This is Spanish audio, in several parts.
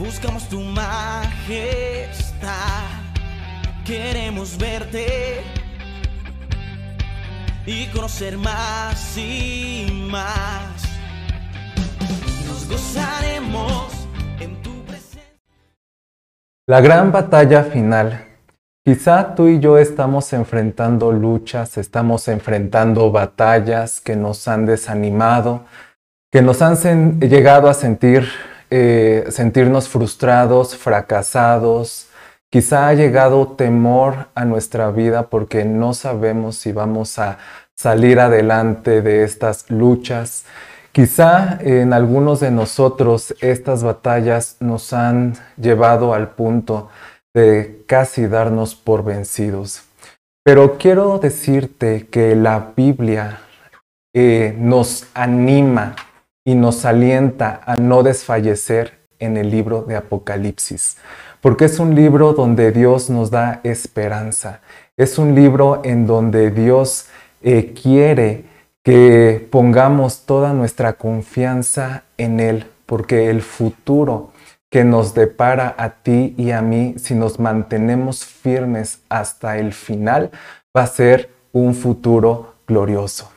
buscamos tu majestad. Queremos verte y conocer más y más. Nos gozaremos en tu presencia. La gran batalla final. Quizá tú y yo estamos enfrentando luchas, estamos enfrentando batallas que nos han desanimado, que nos han llegado a sentir, eh, sentirnos frustrados, fracasados. Quizá ha llegado temor a nuestra vida porque no sabemos si vamos a salir adelante de estas luchas. Quizá en algunos de nosotros estas batallas nos han llevado al punto de casi darnos por vencidos. Pero quiero decirte que la Biblia eh, nos anima y nos alienta a no desfallecer en el libro de Apocalipsis, porque es un libro donde Dios nos da esperanza, es un libro en donde Dios eh, quiere que pongamos toda nuestra confianza en Él, porque el futuro que nos depara a ti y a mí, si nos mantenemos firmes hasta el final, va a ser un futuro glorioso.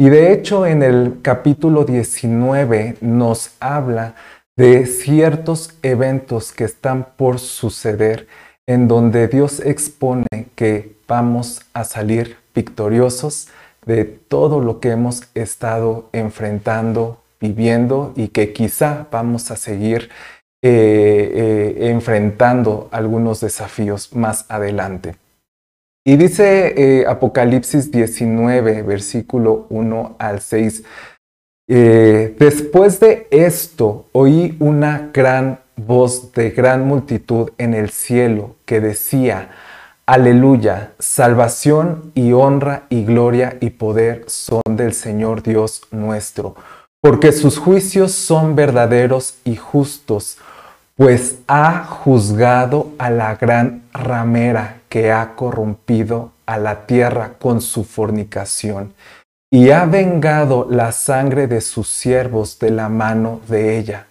Y de hecho en el capítulo 19 nos habla de ciertos eventos que están por suceder en donde Dios expone que vamos a salir victoriosos de todo lo que hemos estado enfrentando, viviendo y que quizá vamos a seguir eh, eh, enfrentando algunos desafíos más adelante. Y dice eh, Apocalipsis 19, versículo 1 al 6, eh, después de esto oí una gran voz de gran multitud en el cielo que decía, Aleluya, salvación y honra y gloria y poder son del Señor Dios nuestro, porque sus juicios son verdaderos y justos, pues ha juzgado a la gran ramera que ha corrompido a la tierra con su fornicación, y ha vengado la sangre de sus siervos de la mano de ella.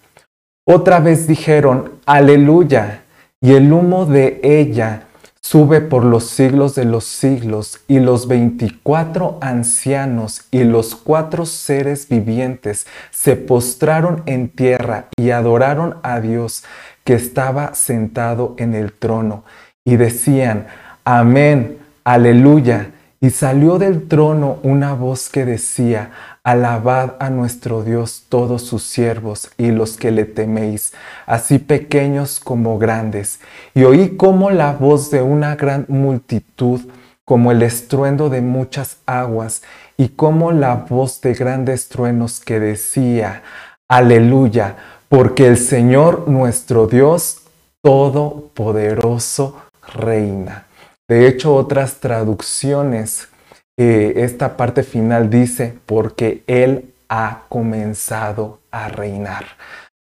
Otra vez dijeron, aleluya, y el humo de ella sube por los siglos de los siglos, y los veinticuatro ancianos y los cuatro seres vivientes se postraron en tierra y adoraron a Dios que estaba sentado en el trono, y decían, amén, aleluya. Y salió del trono una voz que decía, Alabad a nuestro Dios todos sus siervos y los que le teméis, así pequeños como grandes. Y oí como la voz de una gran multitud, como el estruendo de muchas aguas, y como la voz de grandes truenos que decía, Aleluya, porque el Señor nuestro Dios Todopoderoso reina. De hecho, otras traducciones, eh, esta parte final dice, porque Él ha comenzado a reinar.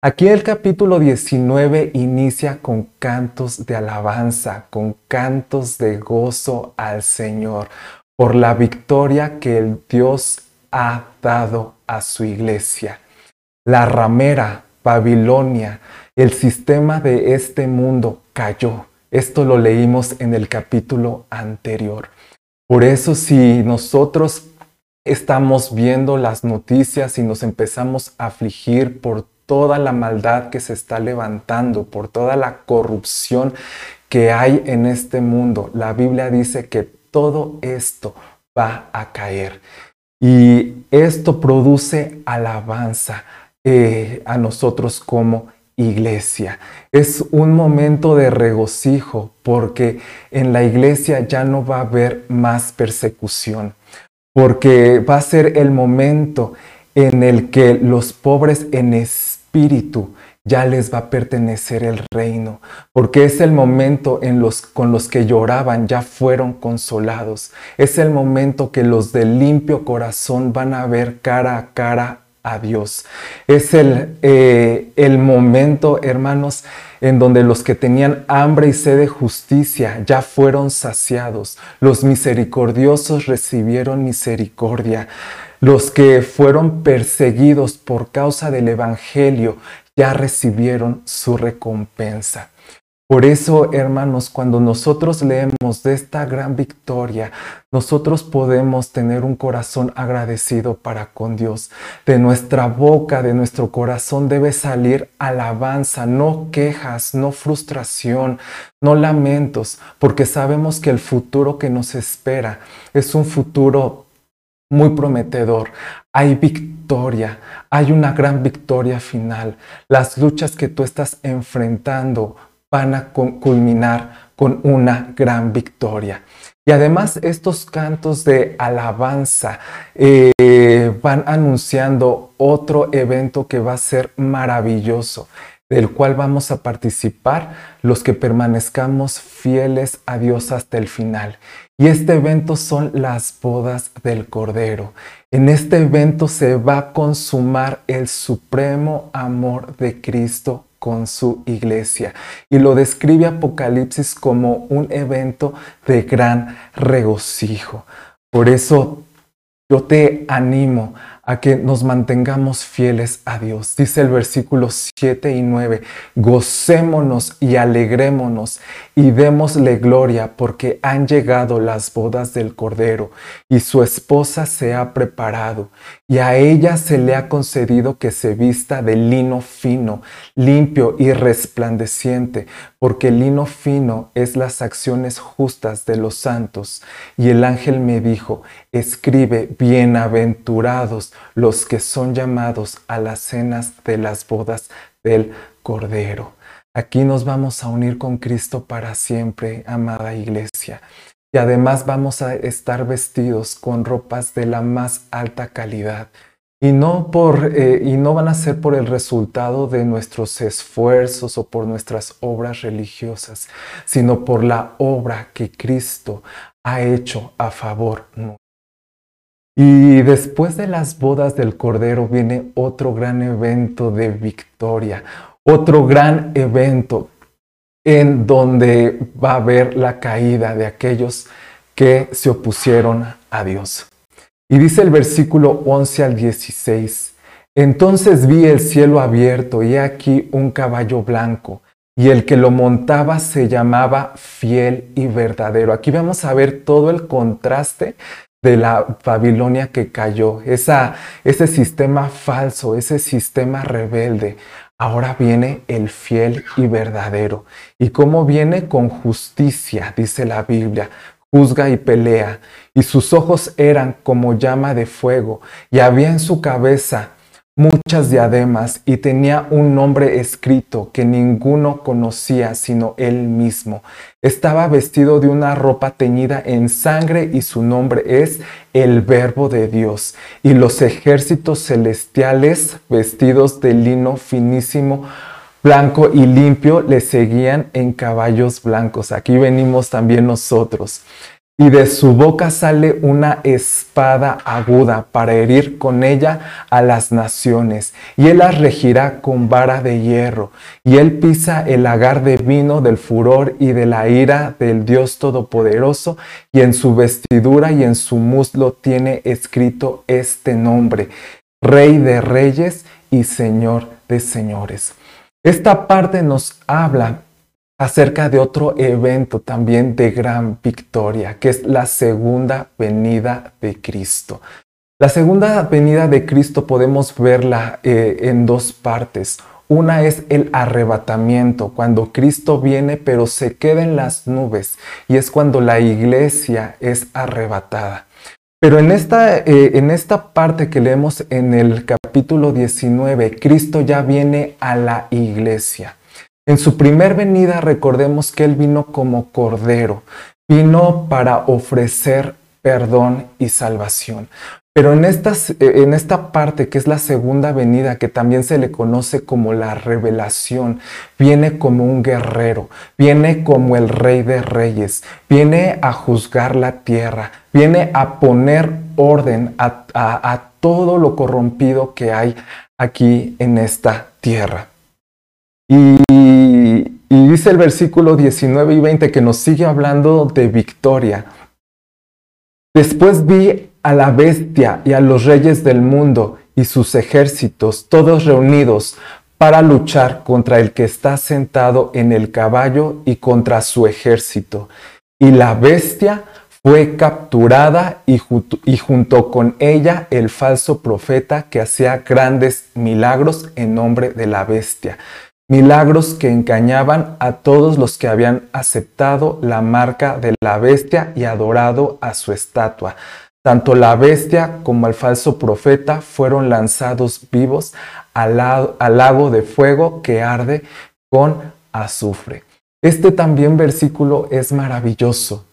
Aquí el capítulo 19 inicia con cantos de alabanza, con cantos de gozo al Señor por la victoria que el Dios ha dado a su iglesia. La ramera, Babilonia, el sistema de este mundo cayó. Esto lo leímos en el capítulo anterior. Por eso si nosotros estamos viendo las noticias y nos empezamos a afligir por toda la maldad que se está levantando, por toda la corrupción que hay en este mundo, la Biblia dice que todo esto va a caer. Y esto produce alabanza eh, a nosotros como iglesia. Es un momento de regocijo porque en la iglesia ya no va a haber más persecución, porque va a ser el momento en el que los pobres en espíritu ya les va a pertenecer el reino, porque es el momento en los con los que lloraban ya fueron consolados. Es el momento que los de limpio corazón van a ver cara a cara a Dios. Es el, eh, el momento, hermanos, en donde los que tenían hambre y sed de justicia ya fueron saciados. Los misericordiosos recibieron misericordia. Los que fueron perseguidos por causa del Evangelio ya recibieron su recompensa. Por eso, hermanos, cuando nosotros leemos de esta gran victoria, nosotros podemos tener un corazón agradecido para con Dios. De nuestra boca, de nuestro corazón debe salir alabanza, no quejas, no frustración, no lamentos, porque sabemos que el futuro que nos espera es un futuro muy prometedor. Hay victoria, hay una gran victoria final. Las luchas que tú estás enfrentando van a culminar con una gran victoria. Y además estos cantos de alabanza eh, van anunciando otro evento que va a ser maravilloso, del cual vamos a participar los que permanezcamos fieles a Dios hasta el final. Y este evento son las bodas del Cordero. En este evento se va a consumar el supremo amor de Cristo con su iglesia. Y lo describe Apocalipsis como un evento de gran regocijo. Por eso yo te animo a que nos mantengamos fieles a Dios. Dice el versículo 7 y 9, gocémonos y alegrémonos y démosle gloria porque han llegado las bodas del Cordero y su esposa se ha preparado y a ella se le ha concedido que se vista de lino fino, limpio y resplandeciente, porque el lino fino es las acciones justas de los santos. Y el ángel me dijo, escribe, bienaventurados los que son llamados a las cenas de las bodas del Cordero. Aquí nos vamos a unir con Cristo para siempre, amada iglesia. Y además vamos a estar vestidos con ropas de la más alta calidad. Y no, por, eh, y no van a ser por el resultado de nuestros esfuerzos o por nuestras obras religiosas, sino por la obra que Cristo ha hecho a favor nuestro. Y después de las bodas del Cordero viene otro gran evento de victoria, otro gran evento en donde va a haber la caída de aquellos que se opusieron a Dios. Y dice el versículo 11 al 16, entonces vi el cielo abierto y aquí un caballo blanco y el que lo montaba se llamaba fiel y verdadero. Aquí vamos a ver todo el contraste de la Babilonia que cayó, esa, ese sistema falso, ese sistema rebelde. Ahora viene el fiel y verdadero. ¿Y cómo viene? Con justicia, dice la Biblia. Juzga y pelea. Y sus ojos eran como llama de fuego. Y había en su cabeza muchas diademas y tenía un nombre escrito que ninguno conocía sino él mismo. Estaba vestido de una ropa teñida en sangre y su nombre es el Verbo de Dios. Y los ejércitos celestiales vestidos de lino finísimo, blanco y limpio le seguían en caballos blancos. Aquí venimos también nosotros y de su boca sale una espada aguda para herir con ella a las naciones, y él las regirá con vara de hierro, y él pisa el lagar de vino del furor y de la ira del Dios Todopoderoso, y en su vestidura y en su muslo tiene escrito este nombre, Rey de Reyes y Señor de Señores. Esta parte nos habla acerca de otro evento también de gran victoria, que es la segunda venida de Cristo. La segunda venida de Cristo podemos verla eh, en dos partes. Una es el arrebatamiento, cuando Cristo viene pero se queda en las nubes y es cuando la iglesia es arrebatada. Pero en esta, eh, en esta parte que leemos en el capítulo 19, Cristo ya viene a la iglesia. En su primer venida recordemos que Él vino como Cordero, vino para ofrecer perdón y salvación. Pero en, en esta parte que es la segunda venida, que también se le conoce como la revelación, viene como un guerrero, viene como el rey de reyes, viene a juzgar la tierra, viene a poner orden a, a todo lo corrompido que hay aquí en esta tierra. Y, dice el versículo 19 y 20 que nos sigue hablando de victoria. Después vi a la bestia y a los reyes del mundo y sus ejércitos, todos reunidos para luchar contra el que está sentado en el caballo y contra su ejército. Y la bestia fue capturada y, junto con ella el falso profeta que hacía grandes milagros en nombre de la bestia. Milagros que engañaban a todos los que habían aceptado la marca de la bestia y adorado a su estatua. Tanto la bestia como el falso profeta fueron lanzados vivos al, lago de fuego que arde con azufre. Este también versículo es maravilloso.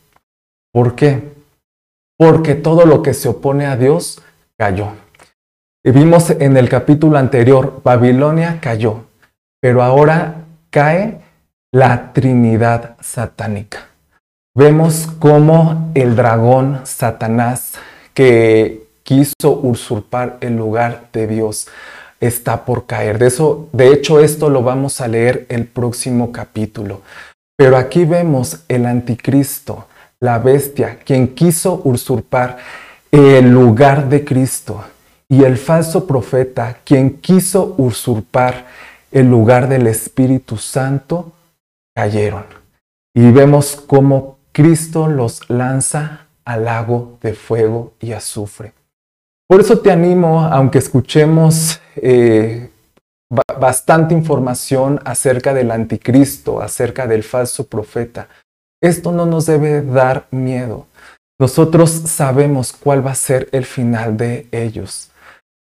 ¿Por qué? Porque todo lo que se opone a Dios cayó. Y vimos en el capítulo anterior, Babilonia cayó, pero ahora cae la Trinidad satánica. Vemos cómo el dragón Satanás que quiso usurpar el lugar de Dios está por caer. De eso, de hecho, esto lo vamos a leer el próximo capítulo. Pero aquí vemos el anticristo, la bestia, quien quiso usurpar el lugar de Cristo, y el falso profeta, quien quiso usurpar el lugar del Espíritu Santo, cayeron. Y vemos cómo Cristo los lanza al lago de fuego y azufre. Por eso te animo, aunque escuchemos eh, bastante información acerca del anticristo, acerca del falso profeta, esto no nos debe dar miedo. Nosotros sabemos cuál va a ser el final de ellos.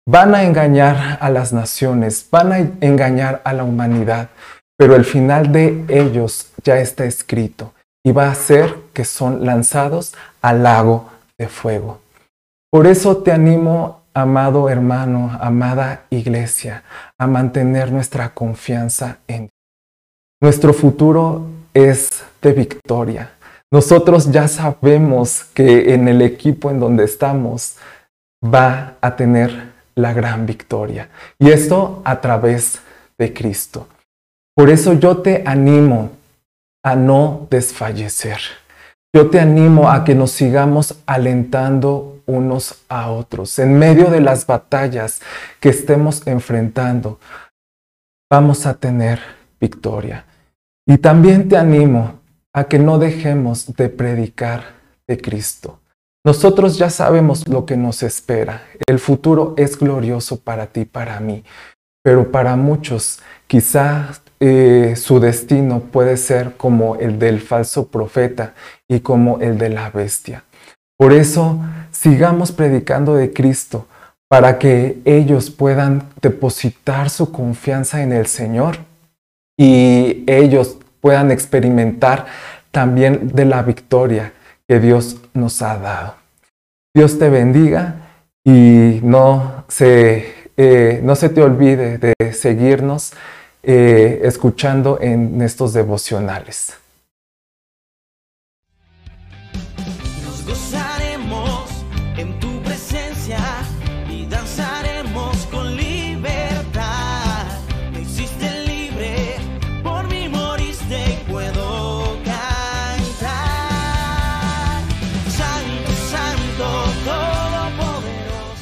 Van a engañar a las naciones, van a engañar a la humanidad, pero el final de ellos ya está escrito y va a ser que son lanzados al lago de fuego. Por eso te animo, amado hermano, amada iglesia, a mantener nuestra confianza en Dios. Nuestro futuro es de victoria. Nosotros ya sabemos que en el equipo en donde estamos va a tener la gran victoria. Y esto a través de Cristo. Por eso yo te animo a no desfallecer. Yo te animo a que nos sigamos alentando unos a otros. En medio de las batallas que estemos enfrentando, vamos a tener victoria. Y también te animo a que no dejemos de predicar de Cristo. Nosotros ya sabemos lo que nos espera. El futuro es glorioso para ti, para mí, pero para muchos quizás eh, su destino puede ser como el del falso profeta y como el de la bestia. Por eso, sigamos predicando de Cristo para que ellos puedan depositar su confianza en el Señor y ellos puedan experimentar también de la victoria que Dios nos ha dado. Dios te bendiga y no se, eh, no se te olvide de seguirnos eh, escuchando en estos devocionales.